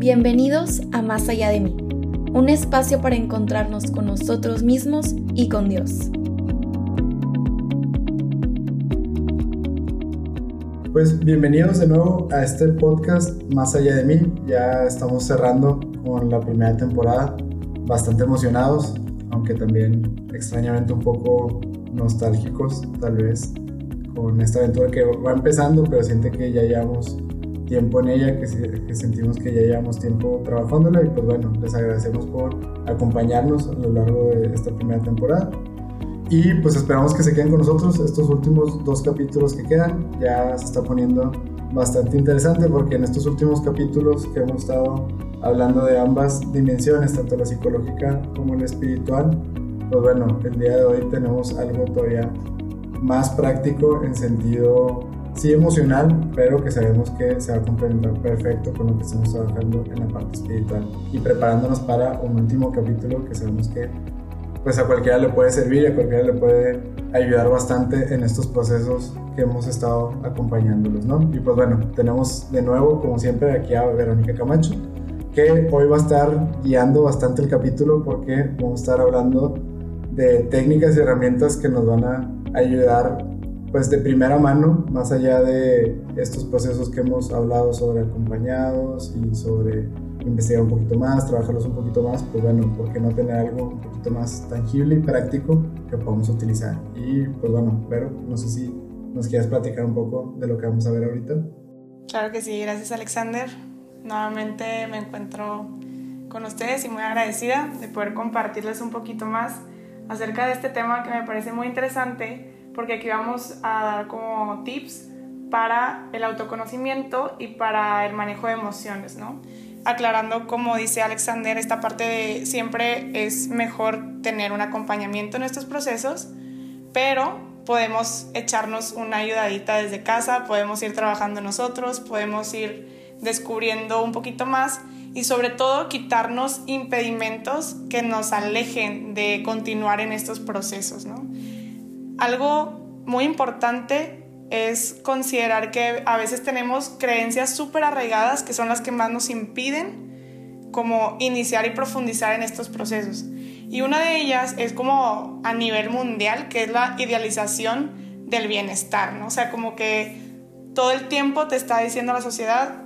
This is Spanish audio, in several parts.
Bienvenidos a Más allá de mí, un espacio para encontrarnos con nosotros mismos y con Dios. Pues bienvenidos de nuevo a este podcast Más allá de mí. Ya estamos cerrando con la primera temporada, bastante emocionados, aunque también extrañamente un poco nostálgicos tal vez con esta aventura que va empezando, pero siente que ya llevamos tiempo en ella, que, sentimos que ya llevamos tiempo trabajándola y pues bueno, les agradecemos por acompañarnos a lo largo de esta primera temporada. Y pues esperamos que se queden con nosotros estos últimos dos capítulos que quedan. Ya se está poniendo bastante interesante porque en estos últimos capítulos que hemos estado hablando de ambas dimensiones, tanto la psicológica como la espiritual, pues bueno, el día de hoy tenemos algo todavía más práctico en sentido sí emocional, pero que sabemos que se va a complementar perfecto con lo que estamos trabajando en la parte espiritual y preparándonos para un último capítulo que sabemos que pues a cualquiera le puede servir y a cualquiera le puede ayudar bastante en estos procesos que hemos estado acompañándolos, ¿no? Y pues bueno, tenemos de nuevo, como siempre, aquí a Verónica Camacho, que hoy va a estar guiando bastante el capítulo porque vamos a estar hablando de técnicas y herramientas que nos van a ayudar pues de primera mano, más allá de estos procesos que hemos hablado sobre acompañados y sobre investigar un poquito más, trabajarlos un poquito más, pues bueno, ¿por qué no tener algo un poquito más tangible y práctico que podamos utilizar? Y pues bueno, pero no sé si nos quieres platicar un poco de lo que vamos a ver ahorita. Claro que sí, gracias Alexander. Nuevamente me encuentro con ustedes y muy agradecida de poder compartirles un poquito más acerca de este tema que me parece muy interesante porque aquí vamos a dar como tips para el autoconocimiento y para el manejo de emociones, ¿no? Aclarando, como dice Alexander, esta parte de siempre es mejor tener un acompañamiento en estos procesos, pero podemos echarnos una ayudadita desde casa, podemos ir trabajando nosotros, podemos ir descubriendo un poquito más y sobre todo quitarnos impedimentos que nos alejen de continuar en estos procesos, ¿no? Algo muy importante es considerar que a veces tenemos creencias súper arraigadas que son las que más nos impiden como iniciar y profundizar en estos procesos. Y una de ellas es como a nivel mundial, que es la idealización del bienestar, ¿no? O sea, como que todo el tiempo te está diciendo la sociedad,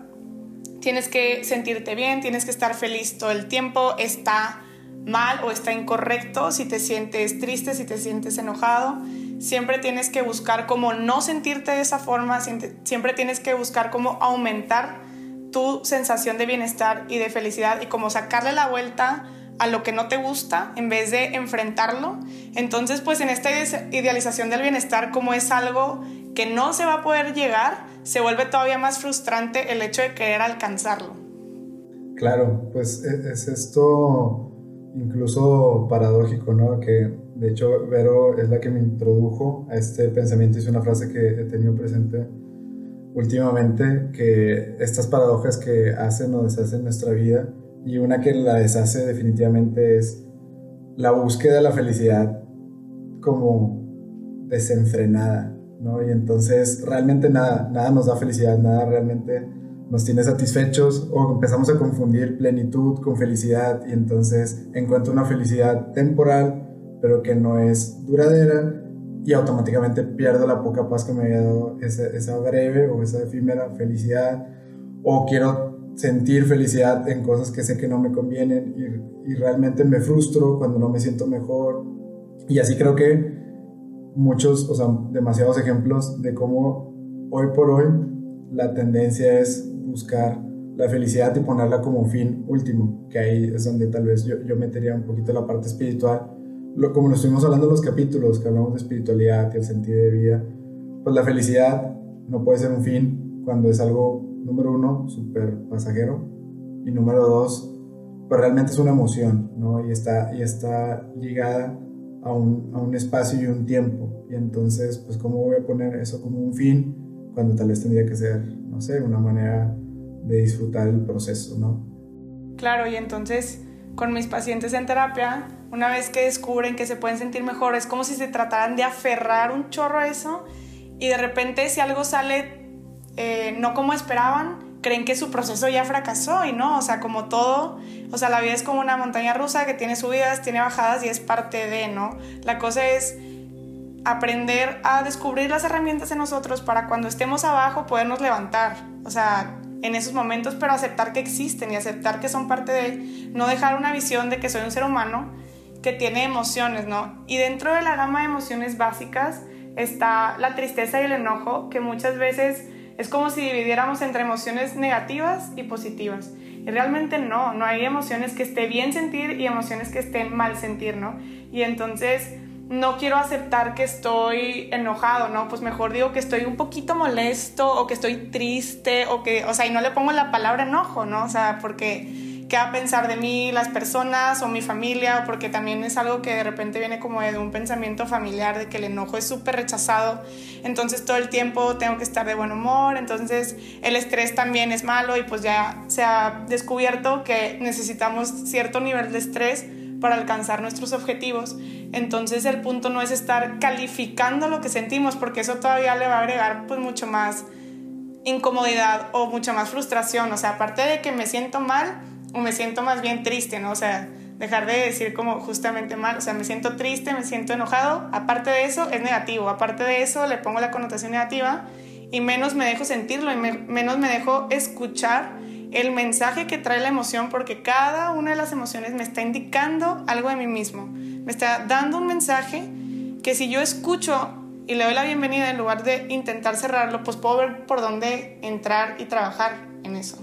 tienes que sentirte bien, tienes que estar feliz todo el tiempo, está mal o está incorrecto si te sientes triste, si te sientes enojado siempre tienes que buscar cómo no sentirte de esa forma, siempre tienes que buscar cómo aumentar tu sensación de bienestar y de felicidad y cómo sacarle la vuelta a lo que no te gusta en vez de enfrentarlo. Entonces, pues en esta idealización del bienestar, como es algo que no se va a poder llegar, se vuelve todavía más frustrante el hecho de querer alcanzarlo. Claro, pues e-, es esto incluso paradójico, ¿no? Que de hecho Vero es la que me introdujo a este pensamiento, es una frase que he tenido presente últimamente, que estas paradojas que hacen o deshacen nuestra vida, y una que la deshace definitivamente es la búsqueda de la felicidad como desenfrenada, ¿no? Y entonces realmente nada, nada nos da felicidad, nada realmente nos tiene satisfechos o empezamos a confundir plenitud con felicidad y entonces encuentro una felicidad temporal pero que no es duradera y automáticamente pierdo la poca paz que me había dado esa, esa breve o esa efímera felicidad. O quiero sentir felicidad en cosas que sé que no me convienen y, y realmente me frustro cuando no me siento mejor. Y así creo que muchos, o sea, demasiados ejemplos de cómo hoy por hoy la tendencia es buscar la felicidad y ponerla como fin último, que ahí es donde tal vez yo, yo metería un poquito la parte espiritual, lo, como lo estuvimos hablando en los capítulos, que hablamos de espiritualidad y el sentido de vida, pues la felicidad no puede ser un fin cuando es algo, número uno, súper pasajero, y número dos, pues realmente es una emoción, ¿no? Y está, y está ligada a un, a un espacio y un tiempo, y entonces, pues, ¿cómo voy a poner eso como un fin cuando tal vez tendría que ser, no sé, una manera de disfrutar el proceso, ¿no? Claro, y entonces con mis pacientes en terapia, una vez que descubren que se pueden sentir mejor, es como si se trataran de aferrar un chorro a eso y de repente si algo sale eh, no como esperaban, creen que su proceso ya fracasó y no, o sea, como todo, o sea, la vida es como una montaña rusa que tiene subidas, tiene bajadas y es parte de, ¿no? La cosa es aprender a descubrir las herramientas en nosotros para cuando estemos abajo podernos levantar, o sea, en esos momentos, pero aceptar que existen y aceptar que son parte de, no dejar una visión de que soy un ser humano que tiene emociones, ¿no? Y dentro de la gama de emociones básicas está la tristeza y el enojo, que muchas veces es como si dividiéramos entre emociones negativas y positivas. Y realmente no, no hay emociones que esté bien sentir y emociones que estén mal sentir, ¿no? Y entonces no quiero aceptar que estoy enojado, ¿no? Pues mejor digo que estoy un poquito molesto o que estoy triste o que, o sea, y no le pongo la palabra enojo, ¿no? O sea, porque qué va a pensar de mí las personas o mi familia, porque también es algo que de repente viene como de un pensamiento familiar de que el enojo es súper rechazado, entonces todo el tiempo tengo que estar de buen humor, entonces el estrés también es malo y pues ya se ha descubierto que necesitamos cierto nivel de estrés para alcanzar nuestros objetivos. Entonces el punto no es estar calificando lo que sentimos, porque eso todavía le va a agregar pues mucho más incomodidad o mucha más frustración. O sea, aparte de que me siento mal o me siento más bien triste, ¿no? O sea, dejar de decir como justamente mal, o sea, me siento triste, me siento enojado, aparte de eso es negativo, aparte de eso le pongo la connotación negativa y menos me dejo sentirlo y menos me dejo escuchar el mensaje que trae la emoción porque cada una de las emociones me está indicando algo de mí mismo. Me está dando un mensaje que si yo escucho y le doy la bienvenida en lugar de intentar cerrarlo, pues puedo ver por dónde entrar y trabajar en eso.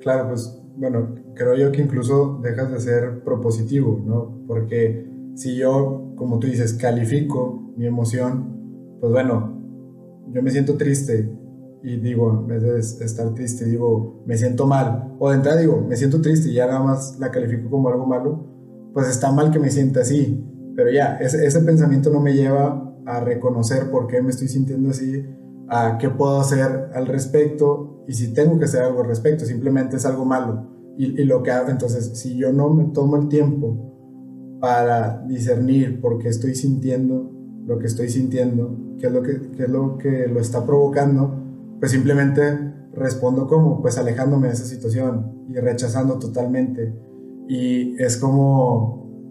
Claro, pues bueno, creo yo que incluso dejas de ser propositivo, ¿no? Porque si yo, como tú dices, califico mi emoción, pues bueno, yo me siento triste y digo, en vez de estar triste, digo, me siento mal. O de entrada digo, me siento triste y ya nada más la califico como algo malo, pues está mal que me sienta así. Pero ya, ese, ese pensamiento no me lleva a reconocer por qué me estoy sintiendo así, a qué puedo hacer al respecto y si tengo que hacer algo al respecto, simplemente es algo malo. Y, y lo que hago, entonces, si yo no me tomo el tiempo para discernir por qué estoy sintiendo lo que estoy sintiendo, qué es lo que, qué es lo, que lo está provocando, pues simplemente respondo como, pues alejándome de esa situación y rechazando totalmente. Y es como,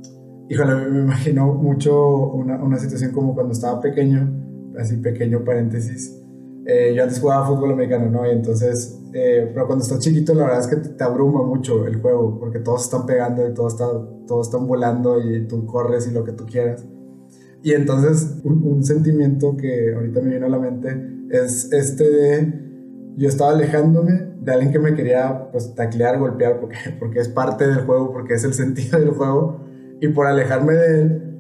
híjole, me imagino mucho una, una situación como cuando estaba pequeño, así pequeño paréntesis. Eh, yo antes jugaba fútbol americano, ¿no? Y entonces, eh, pero cuando estás chiquito, la verdad es que te, abruma mucho el juego, porque todos están pegando y todos, está, todos están volando y tú corres y lo que tú quieras. Y entonces, un, un sentimiento que ahorita me vino a la mente es este de yo estaba alejándome de alguien que me quería pues taclear, golpear, porque, porque es parte del juego, porque es el sentido del juego, y por alejarme de él,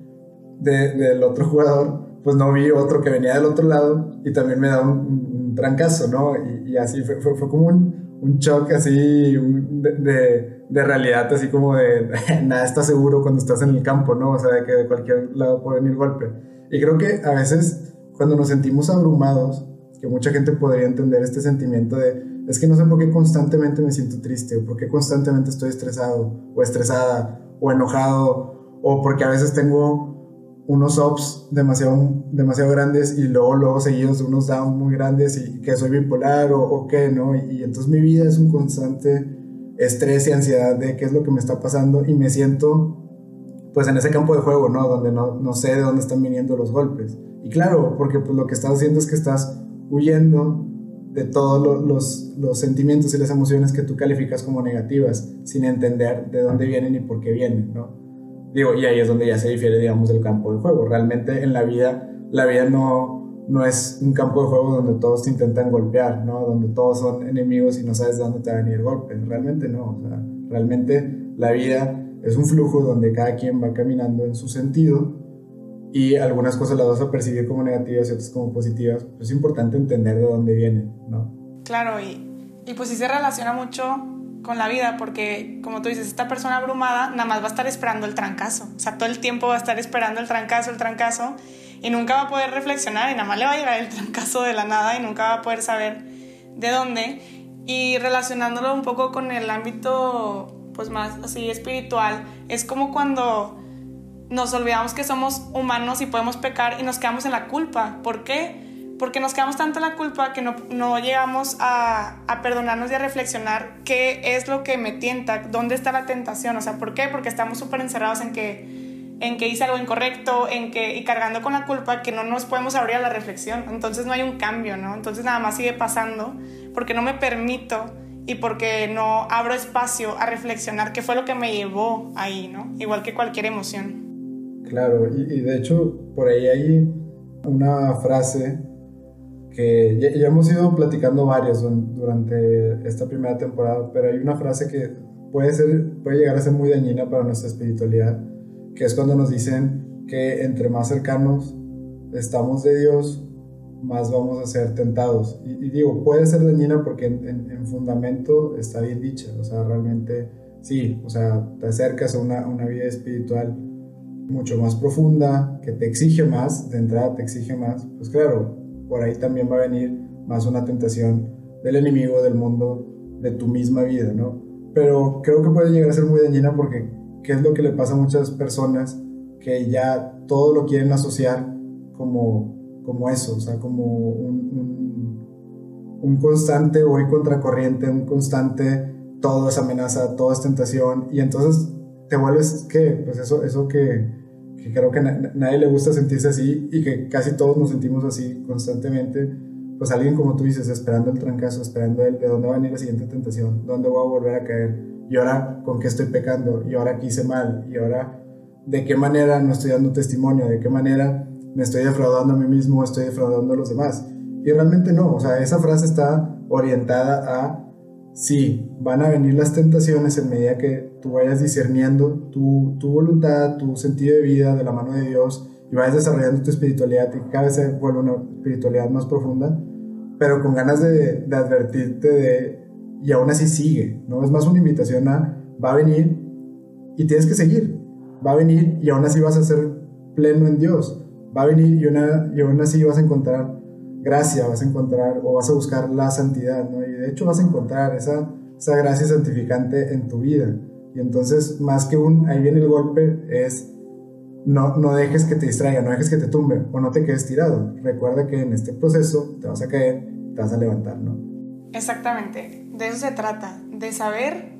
de, del otro jugador, pues no vi otro que venía del otro lado y también me da un, trancazo, ¿no? Y, así fue, fue, como un, un shock así de, de, realidad, así como de nada está seguro cuando estás en el campo, ¿no? O sea, de que de cualquier lado puede venir golpe. Y creo que a veces cuando nos sentimos abrumados, que mucha gente podría entender este sentimiento de, es que no sé por qué constantemente me siento triste, o por qué constantemente estoy estresado, o estresada, o enojado, o porque a veces tengo unos ups demasiado, demasiado grandes y luego, luego seguidos de unos downs muy grandes y que soy bipolar o, o qué, ¿no? Y, y, entonces mi vida es un constante estrés y ansiedad de qué es lo que me está pasando y me siento pues en ese campo de juego, ¿no? Donde no, no sé de dónde están viniendo los golpes. Y claro, porque pues lo que estás haciendo es que estás huyendo de todos los, los, sentimientos y las emociones que tú calificas como negativas, sin entender de dónde vienen y por qué vienen, ¿no? Digo, y ahí es donde ya se difiere, digamos, del campo de juego. Realmente en la vida, la vida no, no es un campo de juego donde todos te intentan golpear, ¿no? Donde todos son enemigos y no sabes de dónde te va a venir el golpe. Realmente no, o sea, realmente la vida es un flujo donde cada quien va caminando en su sentido y algunas cosas las vas a percibir como negativas y otras como positivas, pues es importante entender de dónde vienen, ¿no? Claro, y, y pues sí se relaciona mucho con la vida, porque como tú dices, esta persona abrumada nada más va a estar esperando el trancazo, o sea, todo el tiempo va a estar esperando el trancazo, el trancazo, y nunca va a poder reflexionar, y nada más le va a llegar el trancazo de la nada, y nunca va a poder saber de dónde, y relacionándolo un poco con el ámbito, pues más así espiritual, es como cuando nos olvidamos que somos humanos y podemos pecar y nos quedamos en la culpa. ¿Por qué? Porque nos quedamos tanto en la culpa que no, no llegamos a, a, perdonarnos y a reflexionar qué es lo que me tienta, dónde está la tentación, o sea, ¿por qué? Porque estamos súper encerrados en que, en que hice algo incorrecto, en que, y cargando con la culpa que no nos podemos abrir a la reflexión, entonces no hay un cambio, ¿no? Entonces nada más sigue pasando porque no me permito y porque no abro espacio a reflexionar qué fue lo que me llevó ahí, ¿no? Igual que cualquier emoción. Claro, y, y de hecho por ahí hay una frase que ya, hemos ido platicando varias durante esta primera temporada, pero hay una frase que puede, ser, puede llegar a ser muy dañina para nuestra espiritualidad, que es cuando nos dicen que entre más cercanos estamos de Dios, más vamos a ser tentados. Y, digo, puede ser dañina porque en, en, fundamento está bien dicha, o sea, realmente sí, o sea, te acercas a una, una vida espiritual mucho más profunda, que te exige más, de entrada te exige más, pues claro, por ahí también va a venir más una tentación del enemigo, del mundo, de tu misma vida, ¿no? Pero creo que puede llegar a ser muy dañina porque ¿qué es lo que le pasa a muchas personas que ya todo lo quieren asociar como, como eso, o sea, como un, un, un constante voy contracorriente, un constante todo es amenaza, todo es tentación y entonces te vuelves, ¿qué? Pues eso, eso que, que creo que a nadie le gusta sentirse así y que casi todos nos sentimos así constantemente, pues alguien como tú dices, esperando el trancazo, esperando el, de dónde va a venir la siguiente tentación, dónde voy a volver a caer, y ahora con qué estoy pecando, y ahora qué hice mal, y ahora de qué manera no estoy dando testimonio, de qué manera me estoy defraudando a mí mismo, estoy defraudando a los demás. Y realmente no, o sea, esa frase está orientada a sí, van a venir las tentaciones en medida que tú vayas discerniendo tu, tu, voluntad, tu sentido de vida de la mano de Dios y vayas desarrollando tu espiritualidad y cada vez se vuelve una espiritualidad más profunda, pero con ganas de, de advertirte de, y aún así sigue, ¿no? Es más una invitación a, va a venir y tienes que seguir, va a venir y aún así vas a ser pleno en Dios, va a venir y, una, y aún así vas a encontrar gracia, vas a encontrar o vas a buscar la santidad, ¿no? Y de hecho vas a encontrar esa, esa gracia santificante en tu vida. Y entonces, más que un, ahí viene el golpe, es no, no dejes que te distraiga, no dejes que te tumbe o no te quedes tirado. Recuerda que en este proceso te vas a caer, te vas a levantar, ¿no? Exactamente, de eso se trata, de saber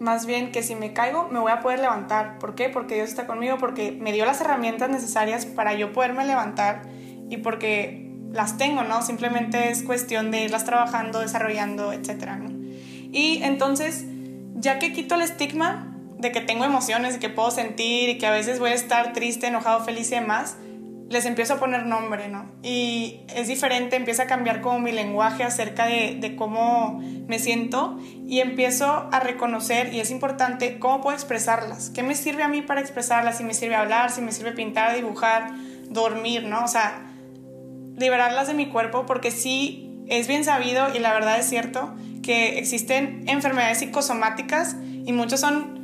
más bien que si me caigo me voy a poder levantar. ¿Por qué? Porque Dios está conmigo, porque me dio las herramientas necesarias para yo poderme levantar y porque las tengo, ¿no? Simplemente es cuestión de irlas trabajando, desarrollando, etcétera, ¿no? Y entonces, ya que quito el estigma de que tengo emociones y que puedo sentir y que a veces voy a estar triste, enojado, feliz y demás, les empiezo a poner nombre, ¿no? Y es diferente, empieza a cambiar como mi lenguaje acerca de, de, cómo me siento y empiezo a reconocer, y es importante, cómo puedo expresarlas, qué me sirve a mí para expresarlas, si me sirve hablar, si me sirve pintar, dibujar, dormir, ¿no? O sea, liberarlas de mi cuerpo porque sí es bien sabido y la verdad es cierto que existen enfermedades psicosomáticas y muchos son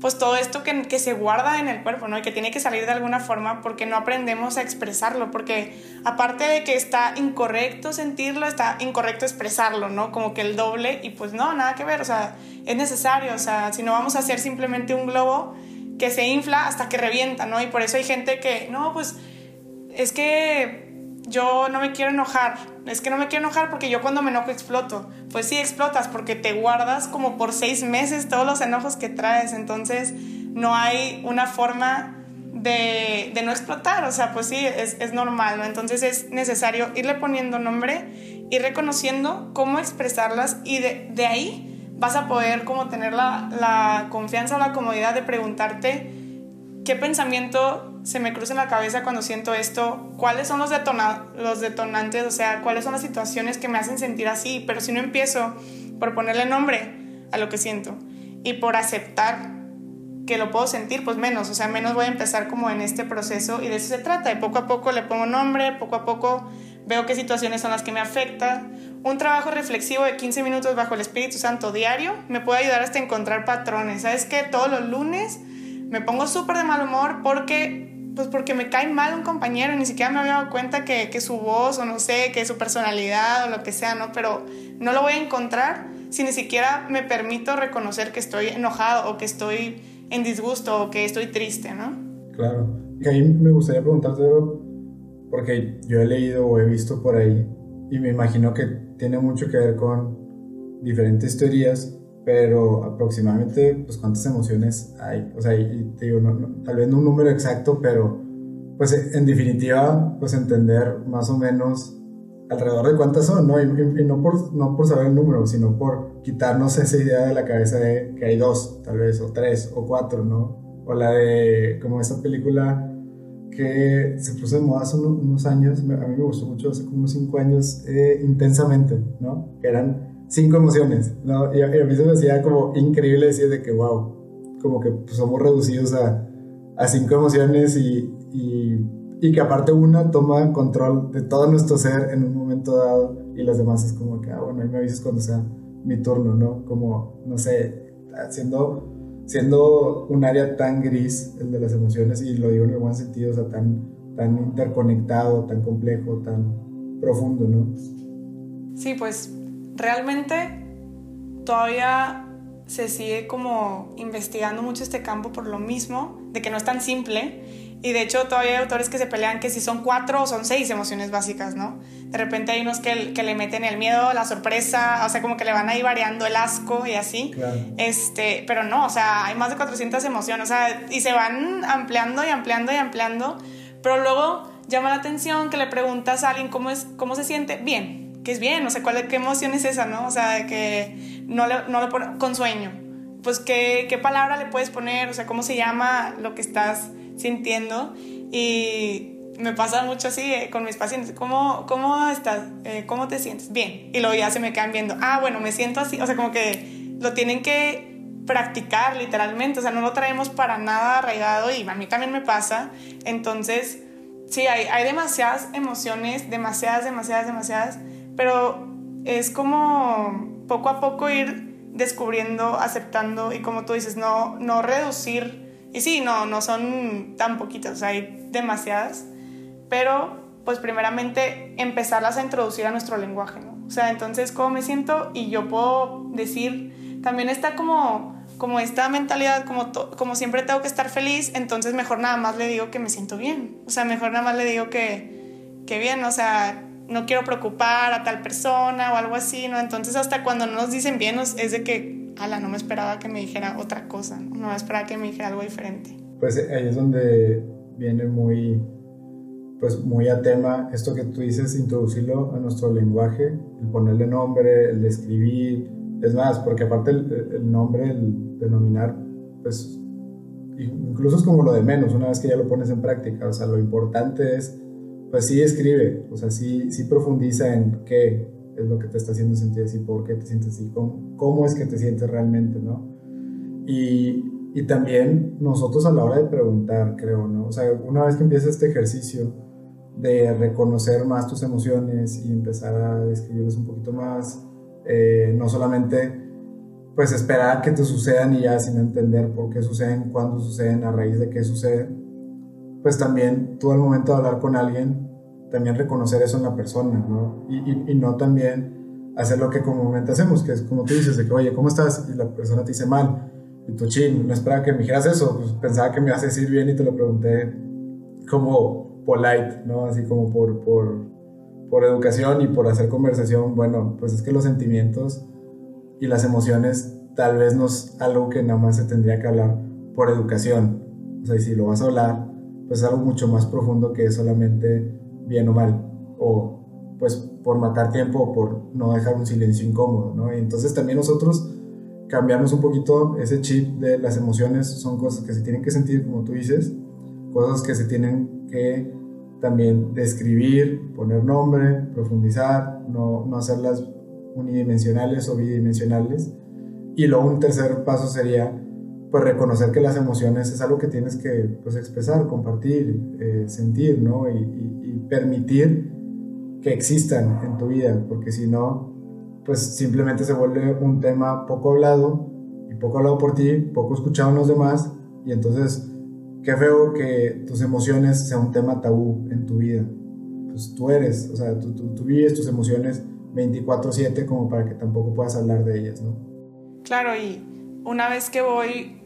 pues todo esto que, que, se guarda en el cuerpo, ¿no? Y que tiene que salir de alguna forma porque no aprendemos a expresarlo, porque aparte de que está incorrecto sentirlo, está incorrecto expresarlo, ¿no? Como que el doble y pues no, nada que ver, o sea, es necesario, o sea, si no vamos a hacer simplemente un globo que se infla hasta que revienta, ¿no? Y por eso hay gente que, no, pues es que yo no me quiero enojar. Es que no me quiero enojar porque yo cuando me enojo exploto. Pues sí explotas porque te guardas como por seis meses todos los enojos que traes. Entonces no hay una forma de, no explotar. O sea, pues sí, es, normal, ¿no? Entonces es necesario irle poniendo nombre y reconociendo cómo expresarlas y de, de ahí vas a poder como tener la, la confianza o la comodidad de preguntarte qué pensamiento se me cruza en la cabeza cuando siento esto, cuáles son los, los detonantes, o sea, cuáles son las situaciones que me hacen sentir así, pero si no empiezo por ponerle nombre a lo que siento y por aceptar que lo puedo sentir, pues menos, o sea, menos voy a empezar como en este proceso y de eso se trata, y poco a poco le pongo nombre, poco a poco veo qué situaciones son las que me afectan. Un trabajo reflexivo de 15 minutos bajo el Espíritu Santo diario me puede ayudar hasta encontrar patrones. ¿Sabes qué? Todos los lunes me pongo súper de mal humor porque pues porque me cae mal un compañero, ni siquiera me había dado cuenta que, que, su voz o no sé, que su personalidad o lo que sea, ¿no? Pero no lo voy a encontrar si ni siquiera me permito reconocer que estoy enojado o que estoy en disgusto o que estoy triste, ¿no? Claro. Y ahí me gustaría preguntarte, porque yo he leído o he visto por ahí y me imagino que tiene mucho que ver con diferentes teorías, pero aproximadamente, pues, ¿cuántas emociones hay? O sea, y te digo, tal vez no un número exacto, pero, pues, en definitiva, pues, entender más o menos alrededor de cuántas son, ¿no? Y, no, por, no por saber el número, sino por quitarnos esa idea de la cabeza de que hay dos, tal vez, o tres, o cuatro, ¿no? O la de, como esa película que se puso de moda hace unos años, a mí me gustó mucho, hace como cinco años, eh, intensamente, ¿no? Eran cinco emociones, ¿no? Y a, mí se me hacía como increíble decir de que, wow, como que pues, somos reducidos a, a cinco emociones y, y, y, que aparte una toma control de todo nuestro ser en un momento dado y las demás es como que, ah, bueno, ahí me avisas cuando sea mi turno, ¿no? Como, no sé, haciendo siendo un área tan gris, el de las emociones, y lo digo en el buen sentido, o sea, tan, tan interconectado, tan complejo, tan profundo, ¿no? Sí, pues realmente todavía se sigue como investigando mucho este campo por lo mismo, de que no es tan simple y de hecho todavía hay autores que se pelean que si son cuatro o son seis emociones básicas, ¿no? De repente hay unos que, que le meten el miedo, la sorpresa, o sea, como que le van ahí variando el asco y así. Este, pero no, o sea, hay más de 400 emociones, o sea, y se van ampliando y ampliando y ampliando, pero luego llama la atención que le preguntas a alguien cómo, es, cómo se siente, bien, es bien, o sea, ¿cuál, ¿qué emoción es esa, no? O sea, que no le, no con sueño, pues ¿qué, ¿qué palabra le puedes poner, o sea, cómo se llama lo que estás sintiendo y me pasa mucho así eh, con mis pacientes, ¿cómo, cómo estás? Eh, ¿Cómo te sientes? Bien. Y luego ya se me quedan viendo, ah, bueno, me siento así, o sea, como que lo tienen que practicar literalmente, o sea, no lo traemos para nada arraigado y a mí también me pasa. Entonces, sí, hay, hay demasiadas emociones, demasiadas, demasiadas, demasiadas, pero es como poco a poco ir descubriendo, aceptando y como tú dices, no, no reducir y sí, no, no son tan poquitas, hay demasiadas, pero pues primeramente empezarlas a introducir a nuestro lenguaje, ¿no? O sea, entonces, ¿cómo me siento? Y yo puedo decir, también está como, como esta mentalidad, como, como siempre tengo que estar feliz, entonces mejor nada más le digo que me siento bien, o sea, mejor nada más le digo que, que bien, o sea, no quiero preocupar a tal persona o algo así, ¿no? Entonces hasta cuando no nos dicen bien es de que ala, no me esperaba que me dijera otra cosa, no, me esperaba que me dijera algo diferente. Pues eh, ahí es donde viene muy, pues muy a tema esto que tú dices, introducirlo a nuestro lenguaje, el ponerle nombre, el describir, es más, porque aparte el, nombre, el denominar, pues incluso es como lo de menos una vez que ya lo pones en práctica, o sea, lo importante es, pues sí escribe, o sea, sí, sí profundiza en qué, es lo que te está haciendo sentir así, por qué te sientes así, cómo, cómo es que te sientes realmente, ¿no? Y, y, también nosotros a la hora de preguntar, creo, ¿no? O sea, una vez que empiezas este ejercicio de reconocer más tus emociones y empezar a describirlas un poquito más, eh, no solamente pues esperar que te sucedan y ya sin entender por qué suceden, cuándo suceden, a raíz de qué suceden, pues también tú al momento de hablar con alguien también reconocer eso en la persona, ¿no? Y, y, no también hacer lo que comúnmente hacemos, que es como tú dices, de que, oye, ¿cómo estás? Y la persona te dice mal. Y tú, ching, no esperaba que me dijeras eso, pues pensaba que me ibas a decir bien y te lo pregunté como polite, ¿no? Así como por, por, por educación y por hacer conversación. Bueno, pues es que los sentimientos y las emociones tal vez no es algo que nada más se tendría que hablar por educación. O sea, y si lo vas a hablar, pues es algo mucho más profundo que solamente bien o mal, o pues por matar tiempo o por no dejar un silencio incómodo, ¿no? Y entonces también nosotros cambiamos un poquito ese chip de las emociones, son cosas que se tienen que sentir, como tú dices, cosas que se tienen que también describir, poner nombre, profundizar, no, no hacerlas unidimensionales o bidimensionales. Y luego un tercer paso sería pues reconocer que las emociones es algo que tienes que pues, expresar, compartir, eh, sentir, ¿no? Y, permitir que existan en tu vida, porque si no, pues simplemente se vuelve un tema poco hablado y poco hablado por ti, poco escuchado en los demás, y entonces qué feo que tus emociones sean un tema tabú en tu vida. Pues tú eres, o sea, tú, tú, tú vives tus emociones 24/7 como para que tampoco puedas hablar de ellas, ¿no? Claro, y una vez que voy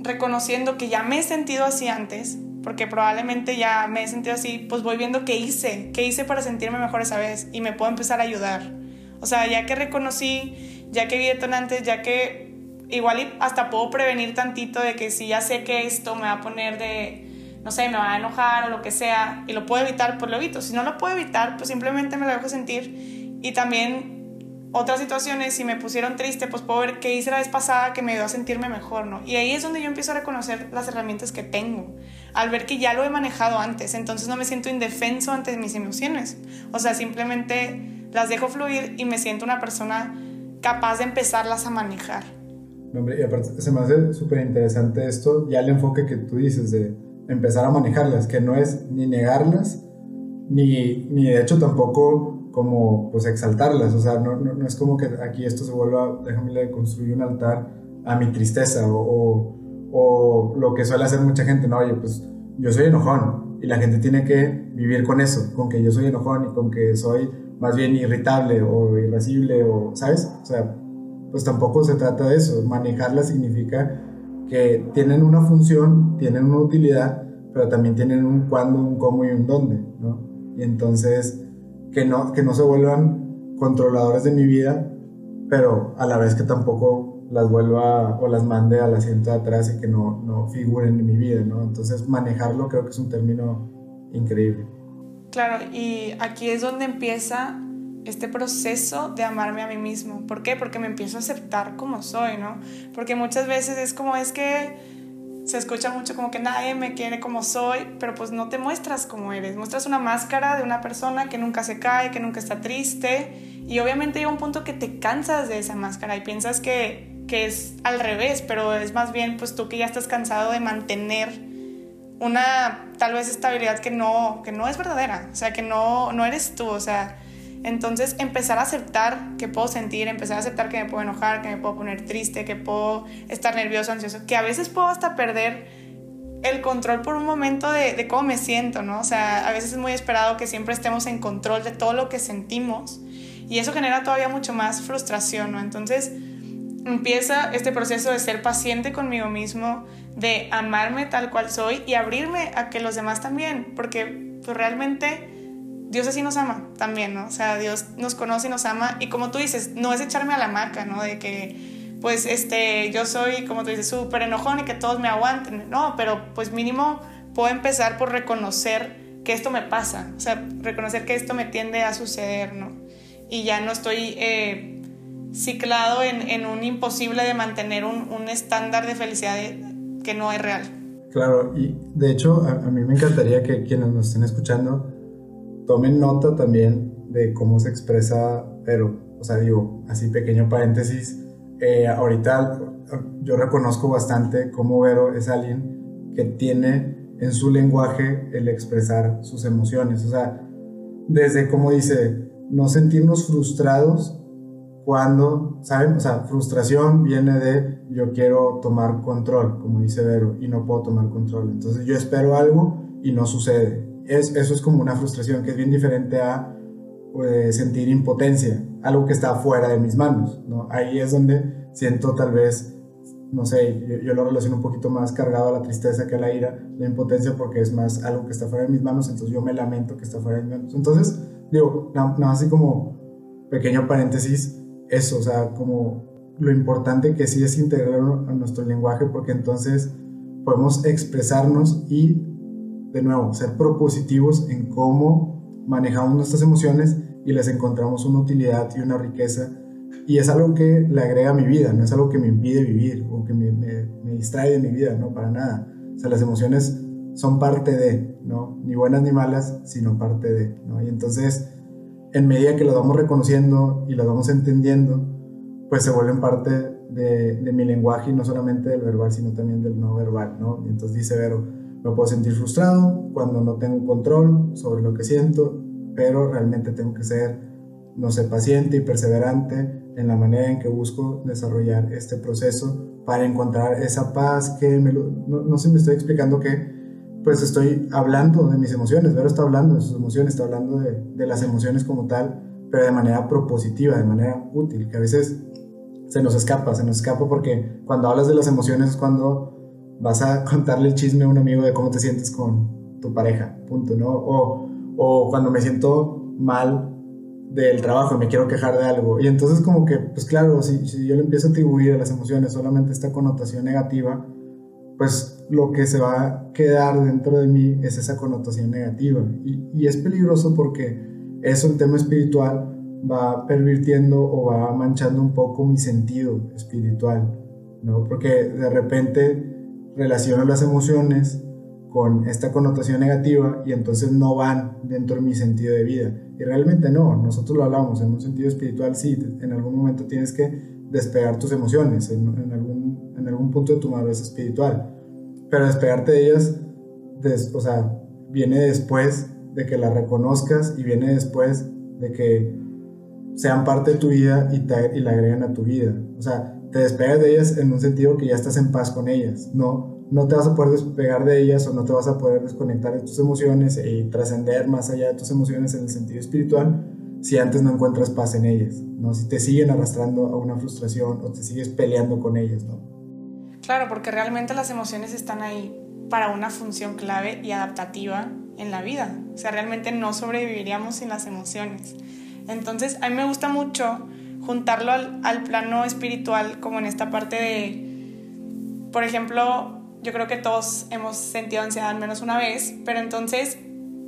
reconociendo que ya me he sentido así antes, porque probablemente ya me he sentido así, pues voy viendo qué hice, qué hice para sentirme mejor esa vez y me puedo empezar a ayudar. O sea, ya que reconocí, ya que vi detonantes, ya que igual hasta puedo prevenir tantito de que si ya sé que esto me va a poner de, no sé, me va a enojar o lo que sea, y lo puedo evitar, pues lo evito. Si no lo puedo evitar, pues simplemente me lo dejo sentir. Y también otras situaciones, si me pusieron triste, pues puedo ver qué hice la vez pasada que me ayudó a sentirme mejor, ¿no? Y ahí es donde yo empiezo a reconocer las herramientas que tengo, al ver que ya lo he manejado antes, entonces no me siento indefenso ante mis emociones. O sea, simplemente las dejo fluir y me siento una persona capaz de empezarlas a manejar. Hombre, y aparte se me hace súper interesante esto, ya el enfoque que tú dices de empezar a manejarlas, que no es ni negarlas, ni, ni de hecho tampoco como pues exaltarlas, o sea, no, no, es como que aquí esto se vuelva, déjame construir un altar a mi tristeza o, o, lo que suele hacer mucha gente, no, oye, pues yo soy enojón y la gente tiene que vivir con eso, con que yo soy enojón y con que soy más bien irritable o irascible o, ¿sabes? O sea, pues tampoco se trata de eso, manejarla significa que tienen una función, tienen una utilidad, pero también tienen un cuándo, un cómo y un dónde, ¿no? Y entonces que no, que no se vuelvan controladores de mi vida, pero a la vez que tampoco las vuelva o las mande al asiento de atrás y que no, no figuren en mi vida, ¿no? Entonces manejarlo creo que es un término increíble. Claro, y aquí es donde empieza este proceso de amarme a mí mismo. ¿Por qué? Porque me empiezo a aceptar como soy, ¿no? Porque muchas veces es como es que se escucha mucho como que nadie me quiere como soy, pero pues no te muestras como eres. Muestras una máscara de una persona que nunca se cae, que nunca está triste. Y obviamente llega un punto que te cansas de esa máscara y piensas que, que es al revés, pero es más bien pues tú que ya estás cansado de mantener una tal vez estabilidad que no, que no es verdadera. O sea, que no, no eres tú. O sea, entonces empezar a aceptar que puedo sentir, empezar a aceptar que me puedo enojar, que me puedo poner triste, que puedo estar nervioso, ansioso, que a veces puedo hasta perder el control por un momento de, cómo me siento, ¿no? O sea, a veces es muy esperado que siempre estemos en control de todo lo que sentimos y eso genera todavía mucho más frustración, ¿no? Entonces empieza este proceso de ser paciente conmigo mismo, de amarme tal cual soy y abrirme a que los demás también, porque pues, realmente Dios así nos ama también, ¿no? O sea, Dios nos conoce y nos ama. Y como tú dices, no es echarme a la maca, ¿no? De que, pues, este, yo soy, como tú dices, súper enojón y que todos me aguanten. No, pero pues mínimo puedo empezar por reconocer que esto me pasa. O sea, reconocer que esto me tiende a suceder, ¿no? Y ya no estoy eh, ciclado en, en, un imposible de mantener un, un estándar de felicidad que no es real. Claro, y de hecho a, a mí me encantaría que quienes nos estén escuchando tomen nota también de cómo se expresa pero, o sea, digo, así pequeño paréntesis, eh, ahorita yo reconozco bastante cómo Vero es alguien que tiene en su lenguaje el expresar sus emociones, o sea, desde como dice, no sentirnos frustrados cuando, ¿saben? O sea, frustración viene de yo quiero tomar control, como dice Vero, y no puedo tomar control. Entonces yo espero algo y no sucede eso es como una frustración que es bien diferente a pues, sentir impotencia, algo que está fuera de mis manos, ¿no? Ahí es donde siento tal vez, no sé, yo, lo relaciono un poquito más cargado a la tristeza que a la ira, la impotencia porque es más algo que está fuera de mis manos, entonces yo me lamento que está fuera de mis manos. Entonces, digo, nada, nada así como pequeño paréntesis, eso, o sea, como lo importante que sí es integrarlo a nuestro lenguaje porque entonces podemos expresarnos y de nuevo, ser propositivos en cómo manejamos nuestras emociones y les encontramos una utilidad y una riqueza. Y es algo que le agrega a mi vida, no es algo que me impide vivir o que me, me, distrae de mi vida, no, para nada. O sea, las emociones son parte de, ¿no? Ni buenas ni malas, sino parte de, ¿no? Y entonces, en medida que lo vamos reconociendo y lo vamos entendiendo, pues se vuelven parte de, de mi lenguaje y no solamente del verbal, sino también del no verbal, ¿no? Y entonces dice Vero, me puedo sentir frustrado cuando no tengo control sobre lo que siento, pero realmente tengo que ser, no sé, paciente y perseverante en la manera en que busco desarrollar este proceso para encontrar esa paz que me no, sé si me estoy explicando que pues estoy hablando de mis emociones, pero está hablando de sus emociones, está hablando de, de las emociones como tal, pero de manera propositiva, de manera útil, que a veces se nos escapa, se nos escapa porque cuando hablas de las emociones es cuando vas a contarle el chisme a un amigo de cómo te sientes con tu pareja, punto, ¿no? O, o cuando me siento mal del trabajo y me quiero quejar de algo. Y entonces como que, pues claro, si, si yo le empiezo a atribuir a las emociones solamente esta connotación negativa, pues lo que se va a quedar dentro de mí es esa connotación negativa. Y, y es peligroso porque eso en tema espiritual va pervirtiendo o va manchando un poco mi sentido espiritual, ¿no? Porque de repente relaciono las emociones con esta connotación negativa y entonces no van dentro de mi sentido de vida. Y realmente no, nosotros lo hablamos, en un sentido espiritual sí, en algún momento tienes que despegar tus emociones, en, algún, en algún punto de tu madurez espiritual, pero despegarte de ellas, o sea, viene después de que las reconozcas y viene después de que sean parte de tu vida y, te, y la agreguen a tu vida. O sea, te despegas de ellas en un sentido que ya estás en paz con ellas, no no te vas a poder despegar de ellas o no te vas a poder desconectar de tus emociones y trascender más allá de tus emociones en el sentido espiritual si antes no encuentras paz en ellas, ¿no? Si te siguen arrastrando a una frustración o te sigues peleando con ellas, ¿no? Claro, porque realmente las emociones están ahí para una función clave y adaptativa en la vida. O sea, realmente no sobreviviríamos sin las emociones. Entonces, a mí me gusta mucho juntarlo al, al plano espiritual, como en esta parte de, por ejemplo, yo creo que todos hemos sentido ansiedad al menos una vez, pero entonces,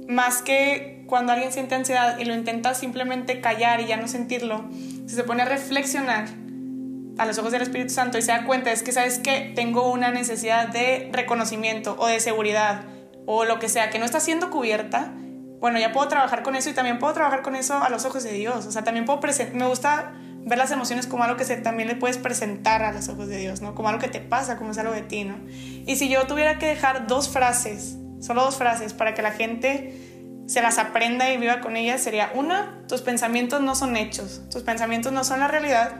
más que cuando alguien siente ansiedad y lo intenta simplemente callar y ya no sentirlo, si se pone a reflexionar a los ojos del Espíritu Santo y se da cuenta es que, ¿sabes que Tengo una necesidad de reconocimiento o de seguridad o lo que sea, que no está siendo cubierta, bueno, ya puedo trabajar con eso y también puedo trabajar con eso a los ojos de Dios. O sea, también puedo presentar, me gusta ver las emociones como algo que se, también le puedes presentar a los ojos de Dios, ¿no? Como algo que te pasa, como es algo de ti, ¿no? Y si yo tuviera que dejar dos frases, solo dos frases, para que la gente se las aprenda y viva con ellas, sería una, tus pensamientos no son hechos, tus pensamientos no son la realidad,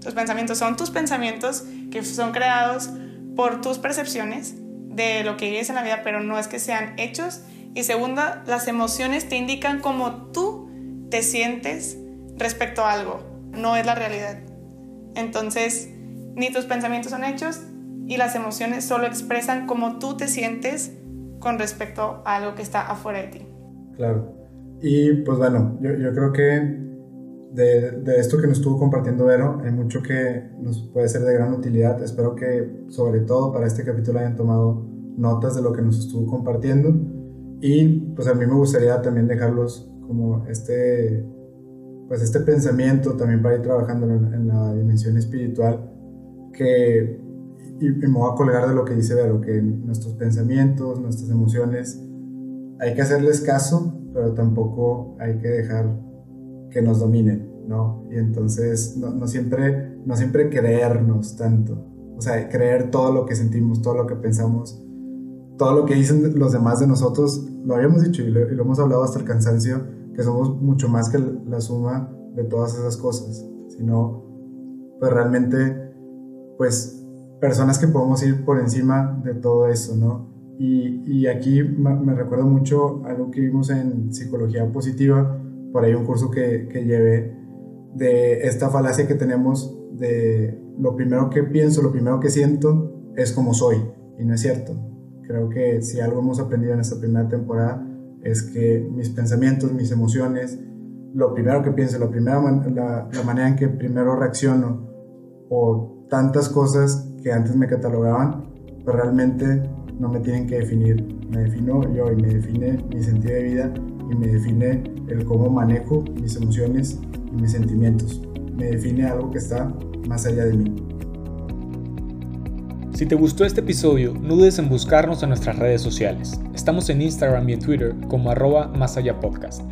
tus pensamientos son tus pensamientos que son creados por tus percepciones de lo que vives en la vida, pero no es que sean hechos. Y segunda, las emociones te indican cómo tú te sientes respecto a algo no es la realidad. Entonces, ni tus pensamientos son hechos y las emociones solo expresan cómo tú te sientes con respecto a algo que está afuera de ti. Claro. Y pues bueno, yo, creo que de, de, esto que nos estuvo compartiendo Vero, hay mucho que nos puede ser de gran utilidad. Espero que sobre todo para este capítulo hayan tomado notas de lo que nos estuvo compartiendo. Y pues a mí me gustaría también dejarlos como este pues este pensamiento también para ir trabajando en, la dimensión espiritual que y, me voy a colgar de lo que dice Vero, que nuestros pensamientos, nuestras emociones, hay que hacerles caso, pero tampoco hay que dejar que nos dominen, ¿no? Y entonces no, no, siempre, no siempre creernos tanto, o sea, creer todo lo que sentimos, todo lo que pensamos, todo lo que dicen los demás de nosotros, lo habíamos dicho y lo, y lo hemos hablado hasta el cansancio, que somos mucho más que la suma de todas esas cosas, sino pues realmente pues personas que podemos ir por encima de todo eso, ¿no? Y, y aquí me recuerda mucho algo que vimos en psicología positiva, por ahí un curso que, que llevé de esta falacia que tenemos de lo primero que pienso, lo primero que siento es como soy, y no es cierto. Creo que si algo hemos aprendido en esta primera temporada es que mis pensamientos, mis emociones, lo primero que pienso, la, primera la, manera en que primero reacciono o tantas cosas que antes me catalogaban, pues realmente no me tienen que definir. Me defino yo y me define mi sentido de vida y me define el cómo manejo mis emociones y mis sentimientos. Me define algo que está más allá de mí. Si te gustó este episodio, no dudes en buscarnos en nuestras redes sociales. Estamos en Instagram y en Twitter como arroba más allá podcast.